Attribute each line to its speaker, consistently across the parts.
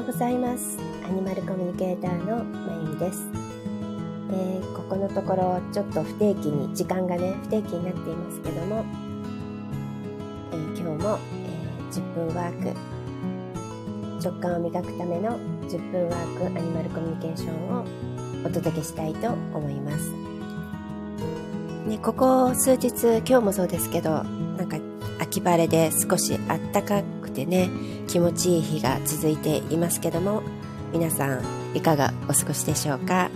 Speaker 1: ようございますアニマルコミュニケーターのまゆみです、えー、ここのところちょっと不定期に時間がね不定期になっていますけども、えー、今日も、えー、10分ワーク直感を磨くための10分ワークアニマルコミュニケーションをお届けしたいと思います。ね、ここ数日今日もそうですけどなんか秋晴れで少しあったかくてね気持ちいい日が続いていますけども皆さんいかがお過ごしでしょうか、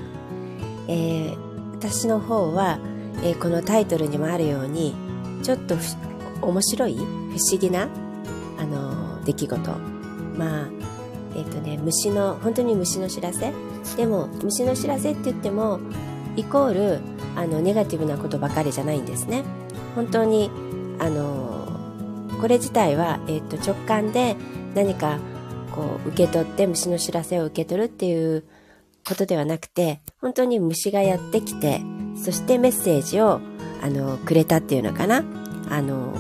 Speaker 1: えー、私の方は、えー、このタイトルにもあるようにちょっと面白い不思議な、あのー、出来事。まあえっ、とね虫の本当に虫の知らせ？でも虫の知らせって言ってもイコールあのネガティブなことばかりじゃないんですね。本当にあのこれ自体は、えー、と直感で何かこう受け取って虫の知らせを受け取るっていうことではなくて本当に虫がやってきてそしてメッセージをあのくれたっていうのかなあの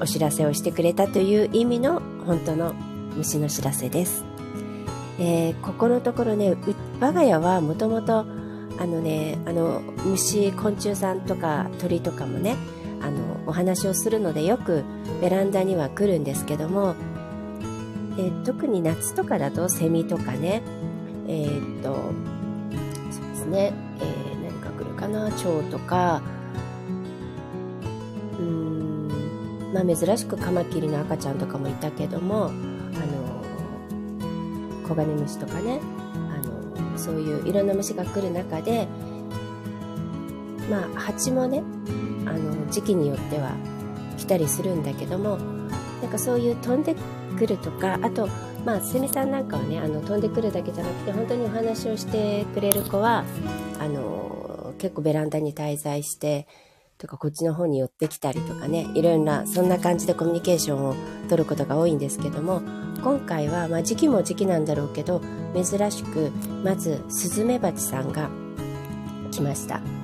Speaker 1: お知らせをしてくれたという意味の本当の虫の知らせです。えー、ここのところね我が家はもともとあのねあの虫昆虫さんとか鳥とかもねあのお話をするのでよくベランダには来るんですけども、えー、特に夏とかだとセミとかねえー、っとそうですね、えー、何か来るかな蝶とかうんまあ珍しくカマキリの赤ちゃんとかもいたけどもあのコガネムシとかねあのそういういろんな虫が来る中でまあ蜂もねあの時期によっては来たりするんだけどもなんかそういう飛んでくるとかあとまあセミさんなんかはねあの飛んでくるだけじゃなくて本当にお話をしてくれる子はあの結構ベランダに滞在してとかこっちの方に寄ってきたりとかねいろんなそんな感じでコミュニケーションを取ることが多いんですけども今回は、まあ、時期も時期なんだろうけど珍しくまずスズメバチさんが来ました。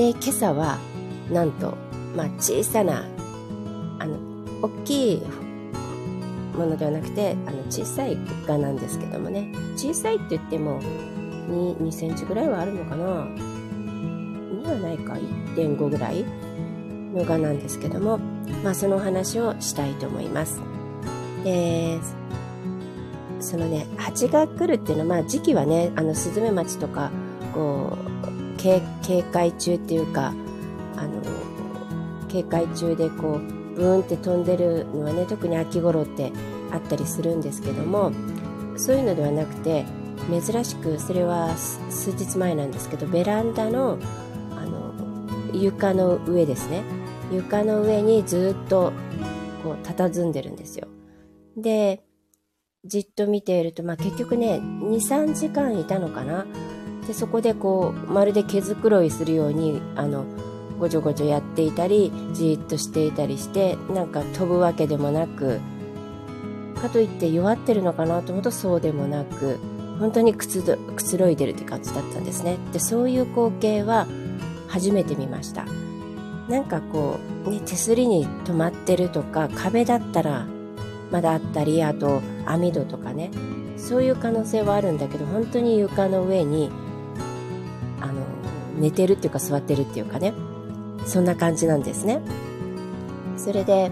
Speaker 1: で今朝はなんと、まあ、小さなあの大きいものではなくてあの小さい蛾なんですけどもね。小さいって言っても 2, 2センチぐらいはあるのかな。にはないか。1.5ぐらいの蛾なんですけども、まあ、そのお話をしたいと思います。でそのね蜂が来るっていうのは、まあ、時期はねあのスズメバチとかこう警戒中っていうかあの警戒中でこうブーンって飛んでるのはね特に秋頃ってあったりするんですけどもそういうのではなくて珍しくそれは数日前なんですけどベランダのあの床の上ですね。床の上にずっとこう佇んでるんですよ。でじっと見ていると、まあ、結局ね23時間いたのかな。でそこでこうまるで毛づくろいするようにあのごちょごちょやっていたりじっとしていたりしてなんか飛ぶわけでもなくかといって弱ってるのかなと思うとそうでもなく本当にくつくつろいでるって感じだったんですね。でそういう光景は初めて見ました。なんかこう、ね、手すりに止まってるとか壁だったらまだあったりあと網戸とかねそういう可能性はあるんだけど本当に床の上に寝てるっていうか座ってるっていうかねそんな感じなんですね。それで、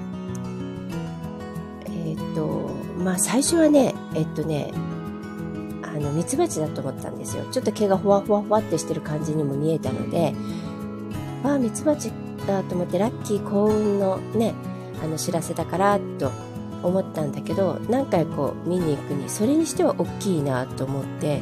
Speaker 1: えー、っと、まあ最初はね、えっとね、あの、ミツバチだと思ったんですよ。ちょっと毛がふわふわふわってしてる感じにも見えたので、ああ、ミツバチだと思って、ラッキー幸運のね、あの、知らせだから、と思ったんだけど、何回こう見に行くに、それにしては大きいなと思って、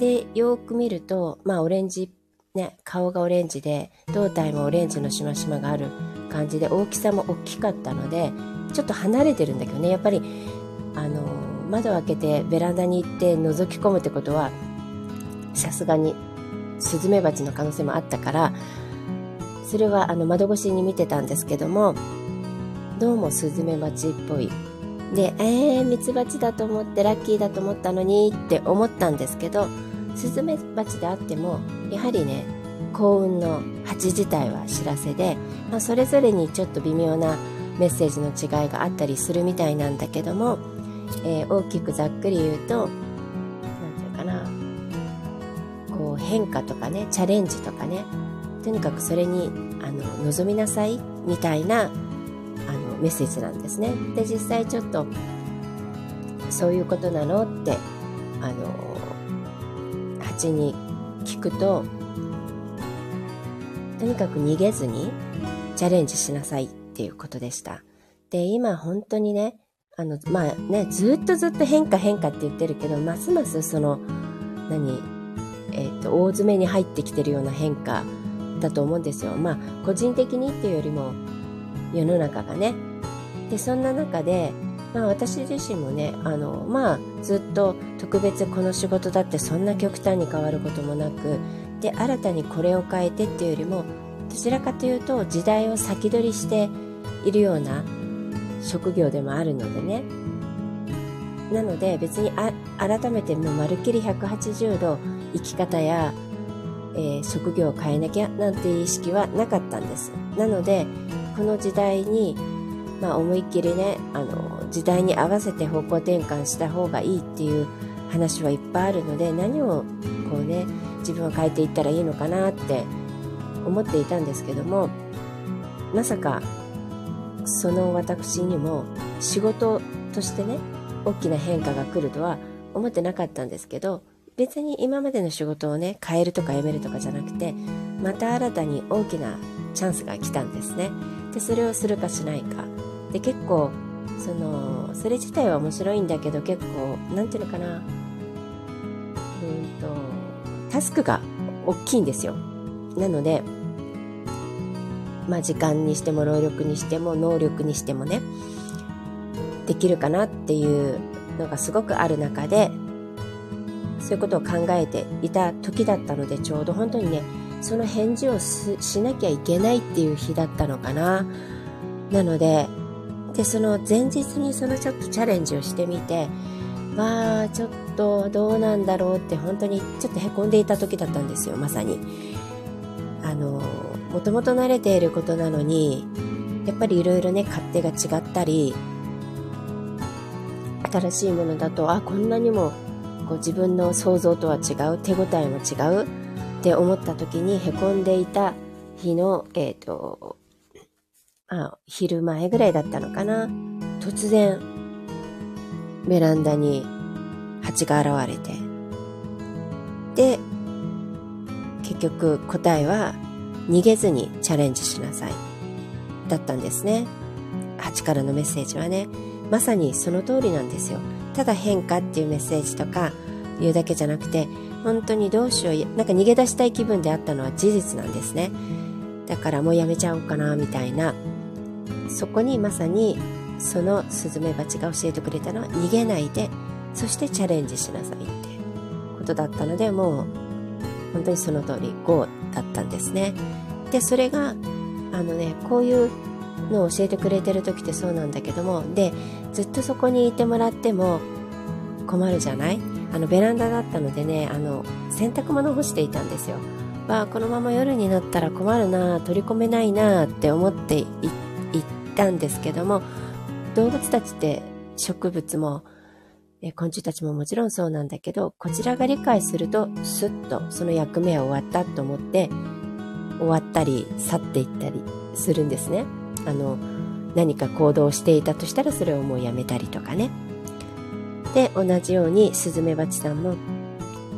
Speaker 1: で、よく見ると、まあ、オレンジっね、顔がオレンジで胴体もオレンジのしましまがある感じで大きさも大きかったのでちょっと離れてるんだけどねやっぱりあの窓を開けてベランダに行って覗き込むってことはさすがにスズメバチの可能性もあったからそれはあの窓越しに見てたんですけどもどうもスズメバチっぽい。でえー、ミツバチだと思ってラッキーだと思ったのにって思ったんですけどスズメバチであってもやはりね幸運の蜂自体は知らせで、まあ、それぞれにちょっと微妙なメッセージの違いがあったりするみたいなんだけどもえー、大きくざっくり言うと、なんていうかな、こう変化とかね、チャレンジとかね、とにかくそれに、あの、望みなさい、みたいな、あの、メッセージなんですね。で、実際ちょっと、そういうことなのって、あの、蜂に聞くと、とにかく逃げずにチャレンジしなさいっていうことでした。で、今本当にね、あの、まあね、ずっとずっと変化変化って言ってるけど、ますますその、何、えっ、ー、と、大詰めに入ってきてるような変化だと思うんですよ。まあ、個人的にっていうよりも、世の中がね。で、そんな中で、まあ私自身もね、あの、まあずっと特別この仕事だってそんな極端に変わることもなく、で、新たにこれを変えてっていうよりも、どちらかというと時代を先取りしているような職業でもあるのでね。なので別にあ改めてもうまるっきり180度生き方や、えー、職業を変えなきゃなんていう意識はなかったんです。なのでこの時代に、まあ、思いっきりねあの時代に合わせて方向転換した方がいいっていう話はいっぱいあるので何をこうね自分は変えていったらいいのかなって思っていたんですけどもまさかその私にも仕事としてね大きな変化が来るとは思ってなかったんですけど別に今までの仕事をね変えるとかやめるとかじゃなくてまた新たに大きなチャンスが来たんですね。でそれをするかしないか。で結構そのそれ自体は面白いんだけど結構何ていうのかな。うんとタスクが大きいんですよ。なのでまあ、時間にしても労力にしても能力にしてもねできるかなっていうのがすごくある中でそういうことを考えていた時だったのでちょうど本当にねその返事をしなきゃいけないっていう日だったのかな。なのででその前日にそのちょっとチャレンジをしてみてまあちょっとどうなんだろうって本当にちょっとへこんでいた時だったんですよまさに。あのもともと慣れていることなのにやっぱりいろいろね勝手が違ったり新しいものだとあこんなにもこう自分の想像とは違う手応えも違うって思った時にへこんでいた日の、えっ、ー、とあ昼前ぐらいだったのかな突然ベランダに蜂が現れてで結局答えは逃げずにチャレンジしなさい。だったんですね。8からのメッセージはね、まさにその通りなんですよ。ただ変化っていうメッセージとか言うだけじゃなくて、本当にどうしよう、なんか逃げ出したい気分であったのは事実なんですね。だからもうやめちゃおうかな、みたいな。そこにまさにそのスズメバチが教えてくれたのは逃げないで、そしてチャレンジしなさいってことだったので、もう本当にその通り GO だったんですね。でそれがあのねこういうのを教えてくれてる時ってそうなんだけどもでずっとそこにいてもらっても困るじゃない？あのベランダだったのでねあの洗濯物干していたんですよ。わあこのまま夜になったら困るな取り込めないなって思っていったんですけども動物たちって植物もえ昆虫たちももちろんそうなんだけどこちらが理解するとスッとその役目は終わったと思って終わったり去っていったりするんですね。あの何か行動していたとしたらそれをもうやめたりとかね。で同じようにスズメバチさんも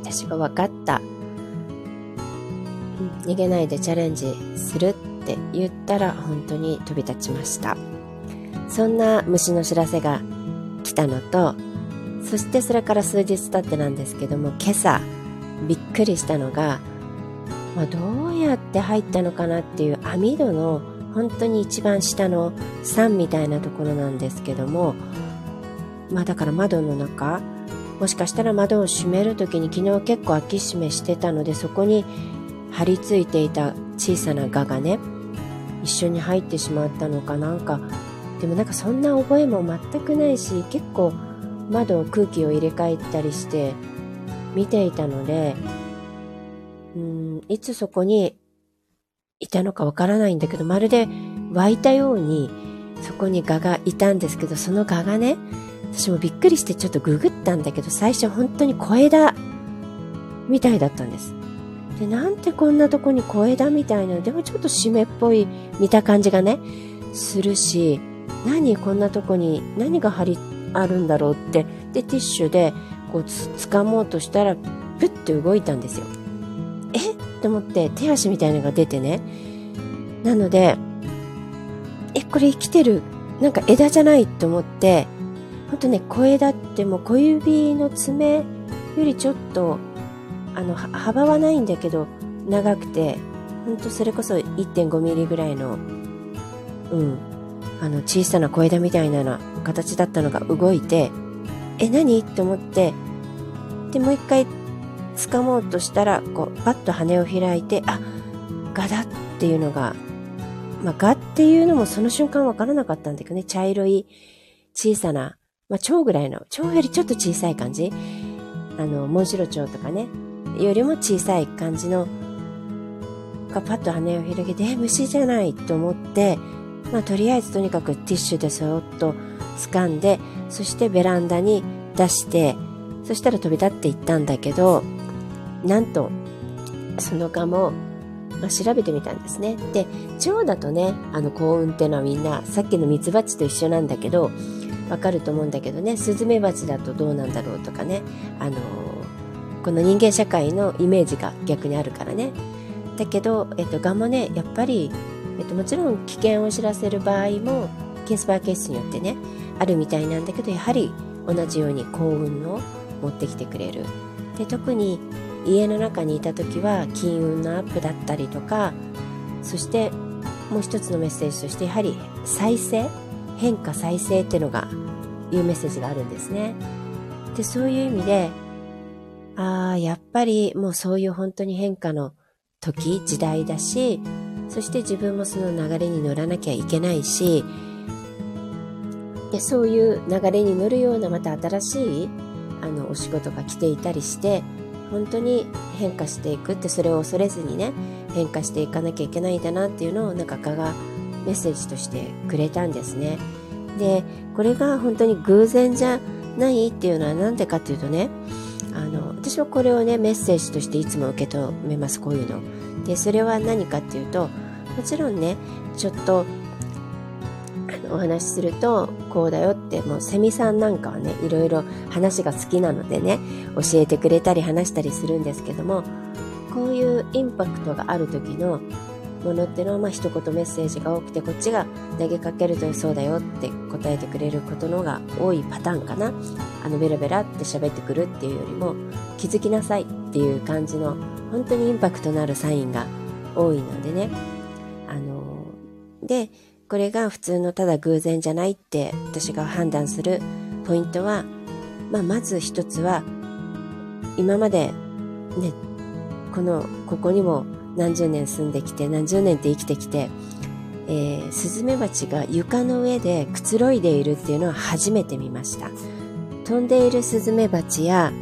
Speaker 1: 私が分かった、逃げないでチャレンジするっって言ったら本当に飛び立ちました。そんな虫の知らせが来たのとそしてそれから数日経ってなんですけども今朝びっくりしたのがまあ、どうやって入ったのかなっていう網戸の本当に一番下の3みたいなところなんですけども、まあだから窓の中、もしかしたら窓を閉める時に昨日結構開き閉めしてたのでそこに張り付いていた小さな蛾がね、一緒に入ってしまったのかなんか、でもなんかそんな覚えも全くないし、結構窓を空気を入れ替えたりして見ていたので、うんいつそこにいたのかわからないんだけど、まるで湧いたようにそこに蛾がいたんですけど、その蛾がね、私もびっくりしてちょっとググったんだけど、最初本当に小枝みたいだったんです。で、なんてこんなとこに小枝みたいな、でもちょっと湿っぽい見た感じがね、するし、何こんなとこに何が貼りあるんだろうって、で、ティッシュでこうつ掴もうとしたら、プッて動いたんですよ。え？って思って手足みたいなのが出てね。なので、え、これ生きてる、なんか枝じゃない？と思って、ほんとね、小枝ってもう小指の爪よりちょっと、あの、幅はないんだけど、長くて、ほんとそれこそ1.5ミリぐらいの、うん、あの、小さな小枝みたいな形だったのが動いて、え、何？って思って、で、もう一回掴もうとしたら、こう、パッと羽を開いて、あ、ガだっていうのがまあ、ガっていうのもその瞬間わからなかったんだけどね、茶色い小さな、まあ、蝶ぐらいの、蝶よりちょっと小さい感じ？あの、モンシロチョウとかね、よりも小さい感じの、がパッと羽を広げて、え、虫じゃないと思って、まあ、とりあえずとにかくティッシュでそっと掴んで、そしてベランダに出して、そしたら飛び立っていったんだけど、なんと、その蚊もまあ、調べてみたんですね。で、蝶だとね、あの幸運っていうのはみんな、さっきのミツバチと一緒なんだけど、わかると思うんだけどね、スズメバチだとどうなんだろうとかね、あのー、この人間社会のイメージが逆にあるからね。だけど、えっと、ガもね、やっぱり、えっと、もちろん危険を知らせる場合も、ケースバイケースによってね、あるみたいなんだけど、やはり同じように幸運を持ってきてくれる。で、特に家の中にいた時は金運のアップだったりとかそしてもう一つのメッセージとしてやはり再生変化再生っていうのがいうメッセージがあるんですねでそういう意味でああやっぱりもうそういう本当に変化の時時代だしそして自分もその流れに乗らなきゃいけないしでそういう流れに乗るようなまた新しいあのお仕事が来ていたりして本当に変化していくってそれを恐れずにね変化していかなきゃいけないんだなっていうのをなんか蚊がメッセージとしてくれたんですね。でこれが本当に偶然じゃないっていうのは何でかっていうとね私はこれをねメッセージとしていつも受け止めますこういうの。でそれは何かっていうともちろんねちょっとお話しするとこうだよってもうセミさんなんかはねいろいろ話が好きなのでね教えてくれたり話したりするんですけどもこういうインパクトがある時のものってのはまあ一言メッセージが多くてこっちが投げかけるとそうだよって答えてくれることの方が多いパターンかな。あのベラベラって喋ってくるっていうよりも気づきなさいっていう感じの本当にインパクトのあるサインが多いのでね。あのでこれが普通のただ偶然じゃないって私が判断するポイントは、まあ、まず一つは今までねこのここにも何十年住んできて何十年って生きてきて、えー、スズメバチが床の上でくつろいでいるっていうのは初めて見ました。飛んでいるスズメバチや、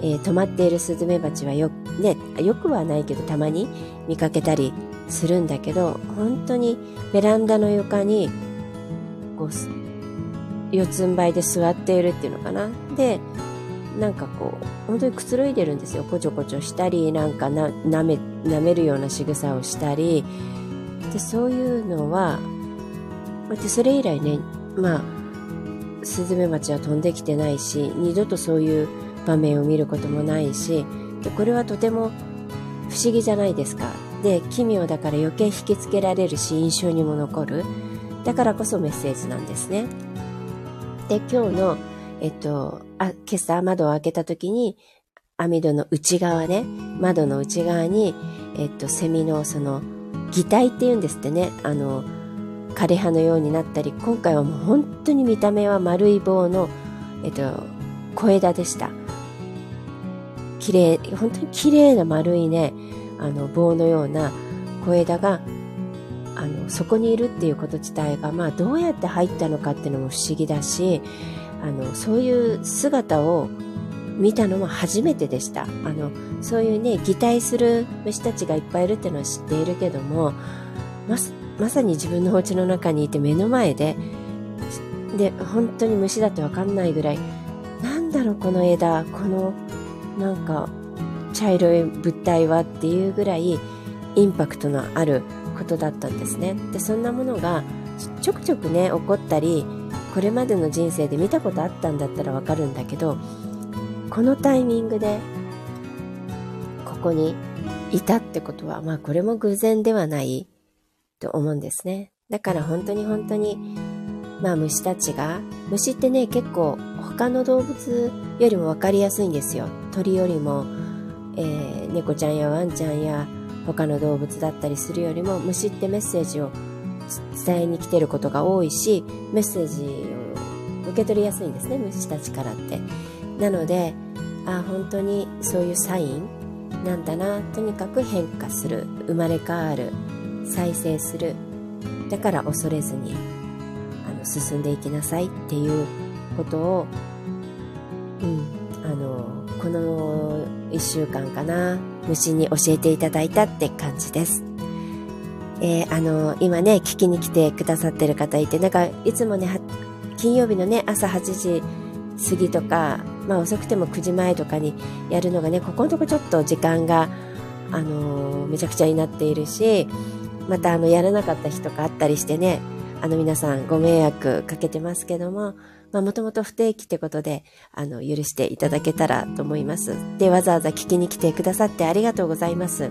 Speaker 1: えー、止まっているスズメバチはよ,、ね、よくはないけどたまに見かけたりするんだけど本当にベランダの床にこう四つん這いで座っているっていうのかな。でなんかこう本当にくつろいでるんですよ。こちょこちょしたりなんかな舐め舐めるような仕草をしたり。でそういうのはでそれ以来ねまあスズメバチは飛んできてないし二度とそういう場面を見ることもないしでこれはとても不思議じゃないですか。で奇妙だから余計引きつけられるし印象にも残る。だからこそメッセージなんですね。で今日のえっとあ今朝窓を開けた時に網戸の内側ね窓の内側にえっとセミのその擬態っていうんですってねあの枯葉のようになったり今回はもう本当に見た目は丸い棒のえっと小枝でした。綺麗本当に綺麗な丸いねあの棒のような小枝があのそこにいるっていうこと自体が、まあ、どうやって入ったのかっていうのも不思議だしあのそういう姿を見たのも初めてでしたあのそういうね擬態する虫たちがいっぱいいるっていうのは知っているけどもままさに自分のお家の中にいて目の前でで、本当に虫だってわかんないぐらい、なんだろうこの枝、このなんか茶色い物体はっていうぐらいインパクトのあることだったんですね。で、そんなものがちょくちょくね、起こったり、これまでの人生で見たことあったんだったらわかるんだけど、このタイミングでここにいたってことは、まあこれも偶然ではないと思うんですね。だから本当に本当に、まあ虫たちが、虫ってね、結構他の動物よりも分かりやすいんですよ。鳥よりも、えー、猫ちゃんやワンちゃんや他の動物だったりするよりも虫ってメッセージを伝えに来てることが多いし、メッセージを受け取りやすいんですね、虫たちからって。なので、あ本当にそういうサインなんだな、とにかく変化する、生まれ変わる、再生する。だから恐れずに、あの、進んでいきなさいっていうことを、うん、あの、この一週間かな、虫に教えていただいたって感じです。えー、あの、今ね、聞きに来てくださってる方いて、なんか、いつもね、金曜日のね、朝8時過ぎとか、まあ遅くても9時前とかにやるのがね、ここのとこちょっと時間が、あのー、めちゃくちゃになっているし、またあの、やらなかった日とかあったりしてね、あの皆さんご迷惑かけてますけども、まあもともと不定期ってことで、あの、許していただけたらと思います。で、わざわざ聞きに来てくださってありがとうございます。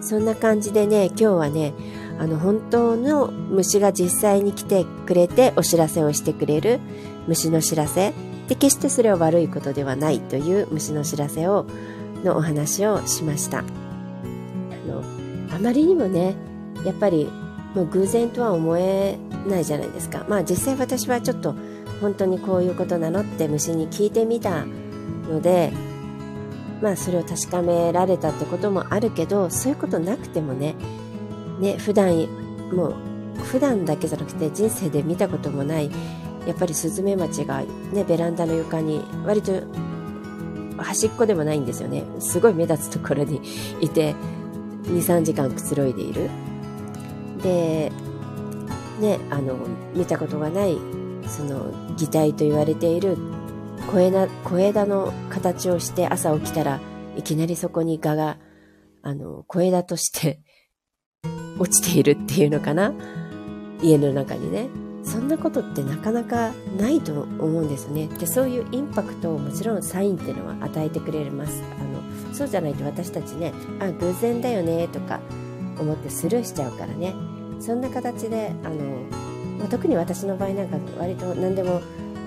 Speaker 1: そんな感じでね、今日はね、あの、本当の虫が実際に来てくれてお知らせをしてくれる虫の知らせ。で、決してそれは悪いことではないという虫の知らせを、のお話をしました。あの、あまりにもね、やっぱりもう偶然とは思えないじゃないですか。まあ実際私はちょっと本当にこういうことなのって虫に聞いてみたので、まあそれを確かめられたってこともあるけど、そういうことなくてもね、ね、普段、もう普段だけじゃなくて人生で見たこともない、やっぱりスズメバチがね、ベランダの床に割と端っこでもないんですよね。すごい目立つところにいて、2、3時間くつろいでいる。で、ね、あの、見たことがない、その、擬態と言われている小枝、小枝の形をして朝起きたらいきなりそこに蛾が、あの、小枝として 落ちているっていうのかな？家の中にね。そんなことってなかなかないと思うんですね。で、そういうインパクトをもちろんサインっていうのは与えてくれます。あの、そうじゃないと私たちね、あ、偶然だよねとか思ってスルーしちゃうからね。そんな形で、あの、まあ、特に私の場合なんか割と何でも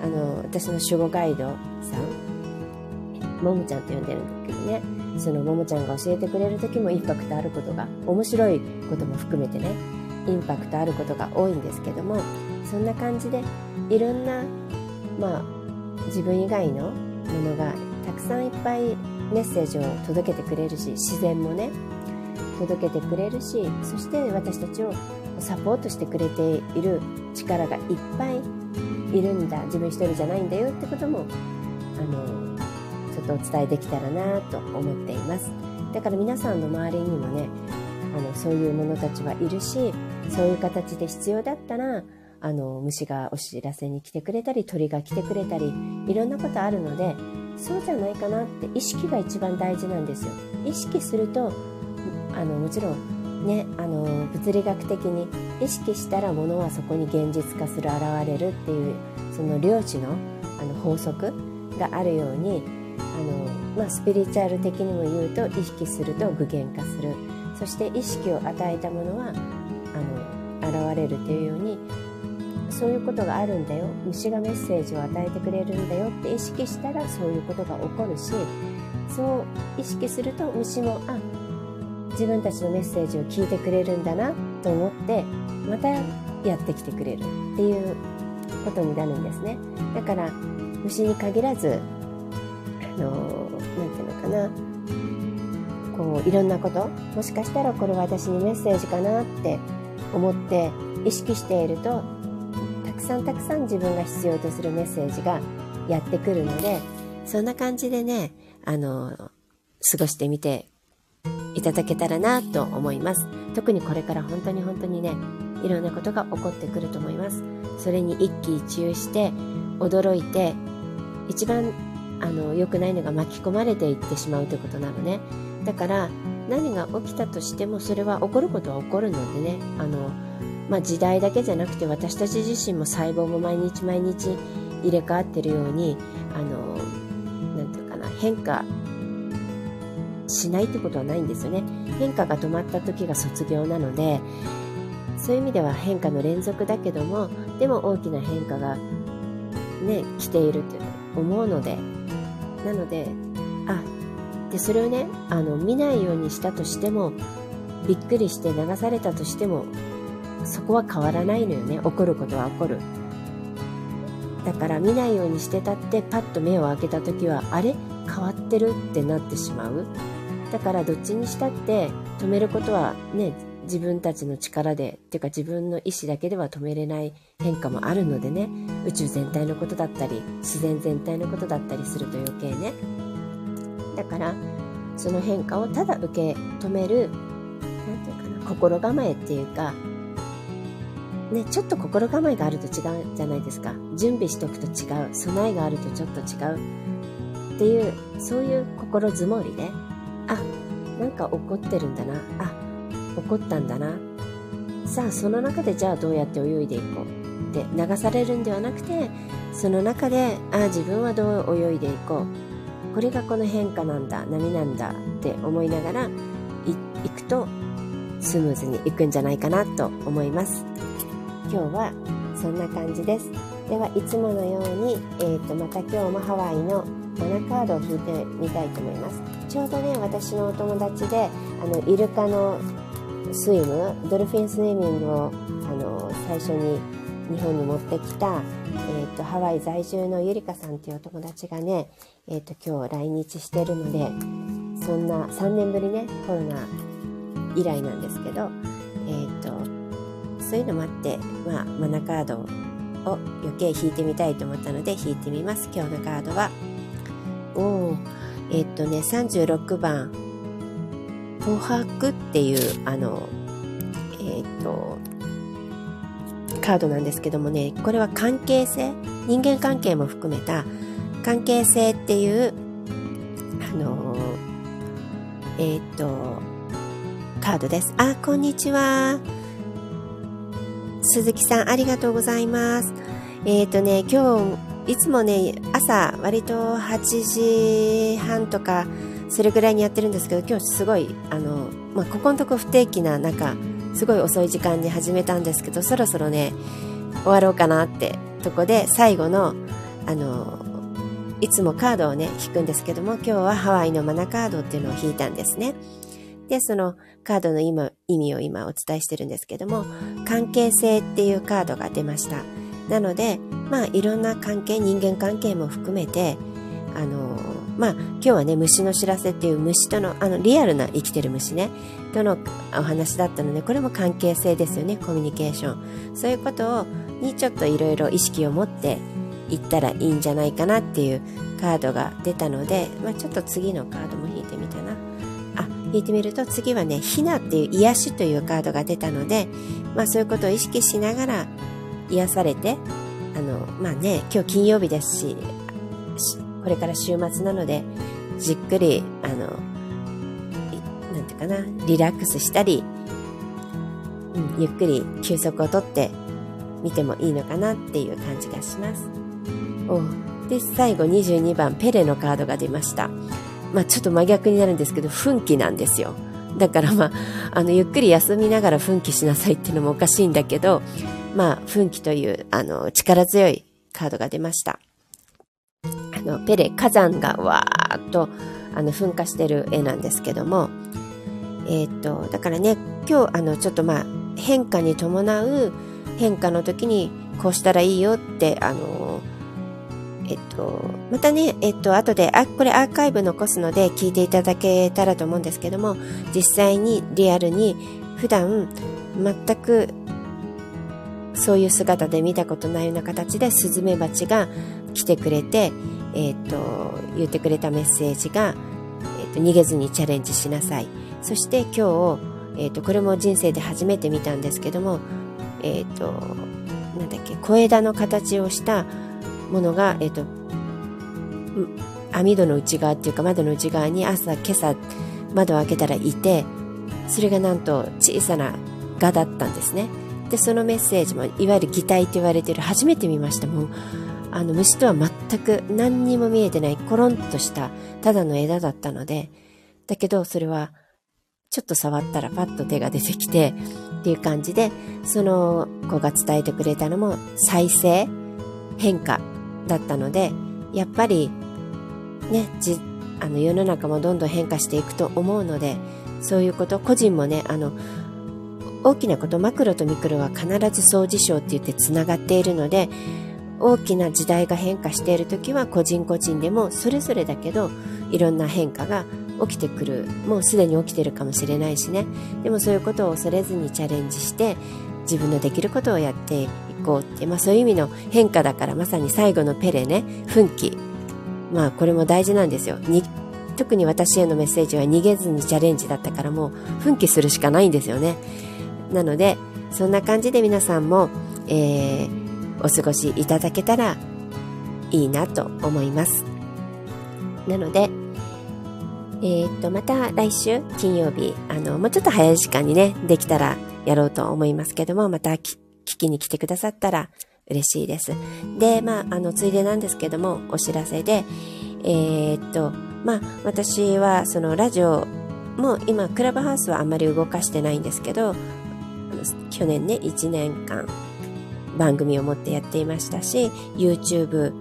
Speaker 1: あの私の守護ガイドさんももちゃんって呼んでるんだけどね。そのももちゃんが教えてくれる時もインパクトあることが面白いことも含めてねインパクトあることが多いんですけどもそんな感じでいろんなまあ自分以外のものがたくさんいっぱいメッセージを届けてくれるし自然もね届けてくれるしそして私たちをサポートしてくれている力がいっぱいいるんだ自分一人じゃないんだよってこともあのちょっとお伝えできたらなと思っています。だから皆さんの周りにもねあのそういうものたちはいるしそういう形で必要だったらあの虫がお知らせに来てくれたり鳥が来てくれたりいろんなことあるのでそうじゃないかなって意識が一番大事なんですよ。意識するとあのもちろんねあの物理学的に意識したらものはそこに現実化する現れるっていうその領地のあの法則があるようにあの、まあ、スピリチュアル的にも言うと意識すると具現化する。そして意識を与えたものはあの現れるというようにそういうことがあるんだよ。虫がメッセージを与えてくれるんだよって意識したらそういうことが起こるしそう意識すると虫もあ自分たちのメッセージを聞いてくれるんだなと思ってまたやってきてくれるっていうことになるんですね。だから虫に限らずあの何て言うのかな。こういろんなこともしかしたらこれ私にメッセージかなって思って意識しているとたくさんたくさん自分が必要とするメッセージがやってくるのでそんな感じでねあの過ごしてみていただけたらなと思います。特にこれから本当に本当にね、いろんなことが起こってくると思います。それに一喜一憂して驚いて一番あの良くないのが巻き込まれていってしまうということなのねだから何が起きたとしてもそれは起こることは起こるのでねあの、まあ、時代だけじゃなくて私たち自身も細胞も毎日毎日入れ替わってるようにあのなんていうかな変化しないってことはないんですよね。変化が止まった時が卒業なのでそういう意味では変化の連続だけどもでも大きな変化がね来ていると思うので。なのであでそれをねあの見ないようにしたとしてもびっくりして流されたとしてもそこは変わらないのよね。起こることは起こる。だから見ないようにしてたってパッと目を開けた時はあれ？変わってる？ってなってしまう。だからどっちにしたって止めることはね自分たちの力でっていうか自分の意思だけでは止めれない変化もあるのでね宇宙全体のことだったり自然全体のことだったりすると余計ね。だからその変化をただ受け止める何て言うかな心構えっていうかね、ちょっと心構えがあると違うじゃないですか。準備しておくと違う。備えがあるとちょっと違う。っていうそういう心づもりであなんか怒ってるんだな。あ怒ったんだな。さあその中でじゃあどうやって泳いでいこうって流されるんではなくてその中でああ自分はどう泳いでいこう。これがこの変化なんだ。波なんだって思いながら行くとスムーズにいくんじゃないかなと思います。今日はそんな感じです。ではいつものように、えーと、また今日もハワイのマナカードを引いてみたいと思います。ちょうどね私のお友達であのイルカのスイムドルフィンスイミングをあの最初に日本に持ってきた、えーと、ハワイ在住のゆりかさんっていうお友達がね、えーと、今日来日してるのでそんな3年ぶりねコロナ以来なんですけど、えーと、そういうのもあって、まあ、マナカードを余計引いてみたいと思ったので引いてみます。今日のカードはおおえっ、とね36番。琥珀っていうあのえっ、とカードなんですけどもねこれは関係性人間関係も含めた関係性っていうあのえっ、とカードです。あこんにちは。鈴木さんありがとうございます。えっ、とね今日いつもね朝割と8時半とかそれぐらいにやってるんですけど今日すごいあの、まあ、ここのとこ不定期な中すごい遅い時間に始めたんですけどそろそろね終わろうかなってとこで最後のあのいつもカードをね引くんですけども今日はハワイのマナカードっていうのを引いたんですね。でそのカードの今意味を今お伝えしてるんですけども関係性っていうカードが出ました。なのでまあいろんな関係人間関係も含めてあのまあ今日はね虫の知らせっていう虫とのあのリアルな生きてる虫ねとのお話だったのでこれも関係性ですよねコミュニケーション。そういうことをにちょっといろいろ意識を持っていったらいいんじゃないかなっていうカードが出たので、まあ、ちょっと次のカードも引いてみたな。あ引いてみると次はねひなっていう癒しというカードが出たので、まあ、そういうことを意識しながら癒されてあのまあね今日金曜日ですしこれから週末なので、じっくり、あの、なんていうかな、リラックスしたり、うん、ゆっくり休息をとって見てもいいのかなっていう感じがします。おで、最後22番、ペレのカードが出ました。まあちょっと真逆になるんですけど、奮起なんですよ。だからまあ、あの、ゆっくり休みながら奮起しなさいっていうのもおかしいんだけど、まあ、奮起という、あの、力強いカードが出ました。あのペレ火山がわーっとあの噴火してる絵なんですけども、えー、っとだからね今日あのちょっとまあ変化に伴う変化の時にこうしたらいいよってあのえっと、またね、えっと、後で、あ、これアーカイブ残すので聞いていただけたらと思うんですけども、実際にリアルに普段全くそういう姿で見たことないような形でスズメバチが来てくれて、えっ、ー、と、言ってくれたメッセージが、えっ、ー、と、逃げずにチャレンジしなさい。そして今日、えっ、ー、と、これも人生で初めて見たんですけども、えっ、と、なんだっけ、小枝の形をしたものが、えっ、と、網戸の内側っていうか窓の内側に朝、今朝、窓を開けたらいて、それがなんと小さな蛾だったんですね。で、そのメッセージも、いわゆる擬態と言われている、初めて見ました。もう、あの、虫とは全く何にも見えてない、コロンとした、ただの枝だったので、だけど、それは、ちょっと触ったらパッと手が出てきて、っていう感じで、その子が伝えてくれたのも、再生、変化だったので、やっぱり、ね、じ、あの、世の中もどんどん変化していくと思うので、そういうこと、個人もね、あの、大きなこと、マクロとミクロは必ず相事象って言ってつながっているので、大きな時代が変化している時は個人個人でもそれぞれだけどいろんな変化が起きてくる。もうすでに起きてるかもしれないしね。でもそういうことを恐れずにチャレンジして自分のできることをやっていこうって、まあ、そういう意味の変化だからまさに最後のペレね。奮起。まあこれも大事なんですよ。特に私へのメッセージは逃げずにチャレンジだったからもう奮起するしかないんですよね。なのでそんな感じで皆さんも、えー、お過ごしいただけたらいいなと思います。なのでえー、っとまた来週金曜日あのもうちょっと早い時間にねできたらやろうと思いますけどもまた聞きに来てくださったら嬉しいです。でまああのついでなんですけどもお知らせでえー、っとまあ私はそのラジオも今クラブハウスはあんまり動かしてないんですけど去年ね1年間番組を持ってやっていましたし YouTube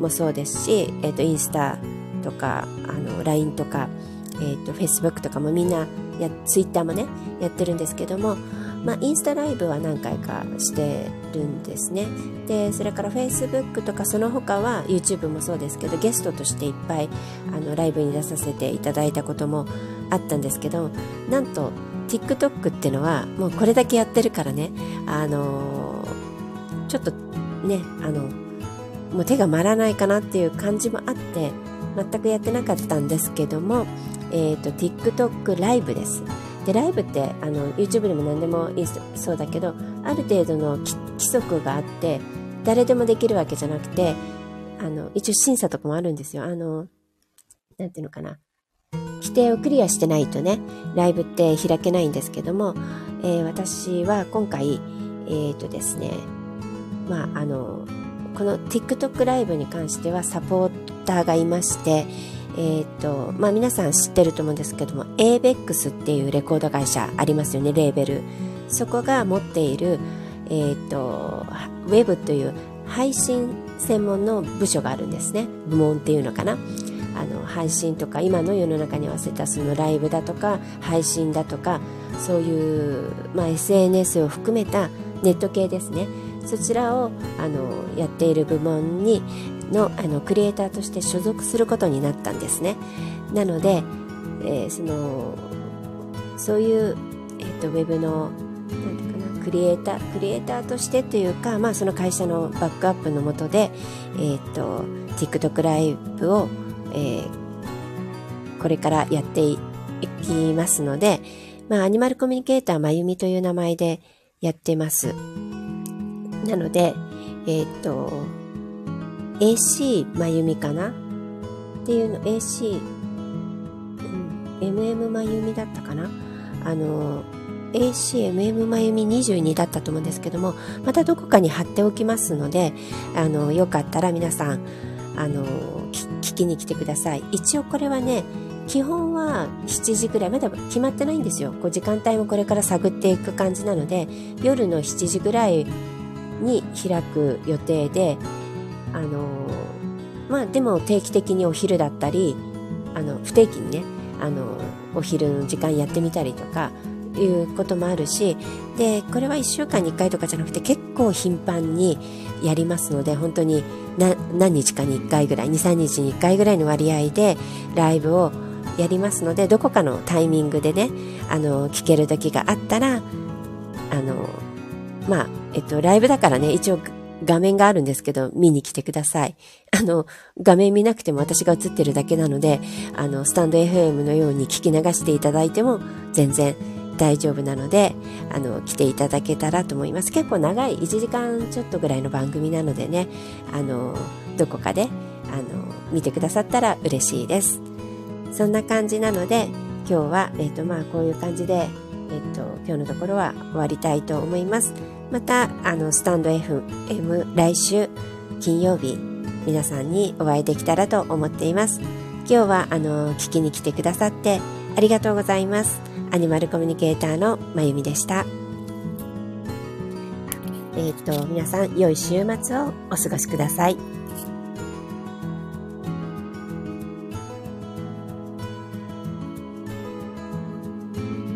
Speaker 1: もそうですし、えー、とインスタとかあの LINE とか、えー、と Facebook とかもみんなや Twitter もねやってるんですけどもまあ、インスタライブは何回かしてるんですね。で、それから Facebook とかその他は YouTube もそうですけど、ゲストとしていっぱいあのライブに出させていただいたこともあったんですけど、なんと TikTok っていうのはもうこれだけやってるからね、あのー、ちょっとね、あの、もう手が回らないかなっていう感じもあって、全くやってなかったんですけども、えっ、ー、と、TikTok ライブです。でライブってあの YouTube でも何でもいいそうだけどある程度の規則があって誰でもできるわけじゃなくてあの一応審査とかもあるんですよ。あのなんていうのかな。規定をクリアしてないとねライブって開けないんですけども、えー、私は今回えっ、ー、とですねまああのこの TikTok ライブに関してはサポーターがいましてえーとまあ、皆さん知ってると思うんですけども ABEX っていうレコード会社ありますよねレーベル。そこが持っている、えーと、ウェブという配信専門の部署があるんですね。部門っていうのかな。あの配信とか今の世の中に合わせたそのライブだとか配信だとかそういう、まあ、SNS を含めたネット系ですねそちらをあのやっている部門にのあのクリエイターとして所属することになったんですね。なので、えー、そのそういう、えーと、ウェブのなんかなクリエイタークリエイターとしてというか、まあ、その会社のバックアップのもとで、えーと、TikTok ライブを、えー、これからやっていきますので、まあ、アニマルコミュニケーターまゆみという名前でやってます。なので、えっ、と、AC まゆみかな？っていうの、AC、うん、MM まゆみだったかな？あの、ACMM まゆみ22だったと思うんですけども、またどこかに貼っておきますので、あの、よかったら皆さん、あの、聞きに来てください。一応これはね、基本は7時ぐらい、まだ決まってないんですよ。こう時間帯もこれから探っていく感じなので、夜の7時ぐらいに開く予定で、あのまあでも定期的にお昼だったりあの不定期にねあのお昼の時間やってみたりとかいうこともあるしでこれは1週間に1回とかじゃなくて結構頻繁にやりますので本当に何日かに1回ぐらい23日に1回ぐらいの割合でライブをやりますのでどこかのタイミングでねあの聞ける時があったらあのまあえっとライブだからね一応画面があるんですけど、見に来てください。あの、画面見なくても私が映ってるだけなので、あの、スタンド FM のように聞き流していただいても全然大丈夫なので、あの、来ていただけたらと思います。結構長い、1時間ちょっとぐらいの番組なのでね、あの、どこかで、あの、見てくださったら嬉しいです。そんな感じなので、今日は、え、ー、と、まあ、こういう感じで、えっ、ー、と、今日のところは終わりたいと思います。また、あの、スタンド FM、来週、金曜日、皆さんにお会いできたらと思っています。今日は、あの、聞きに来てくださってありがとうございます。アニマルコミュニケーターのまゆみでした。えっ、ー、と、皆さん、良い週末をお過ごしください。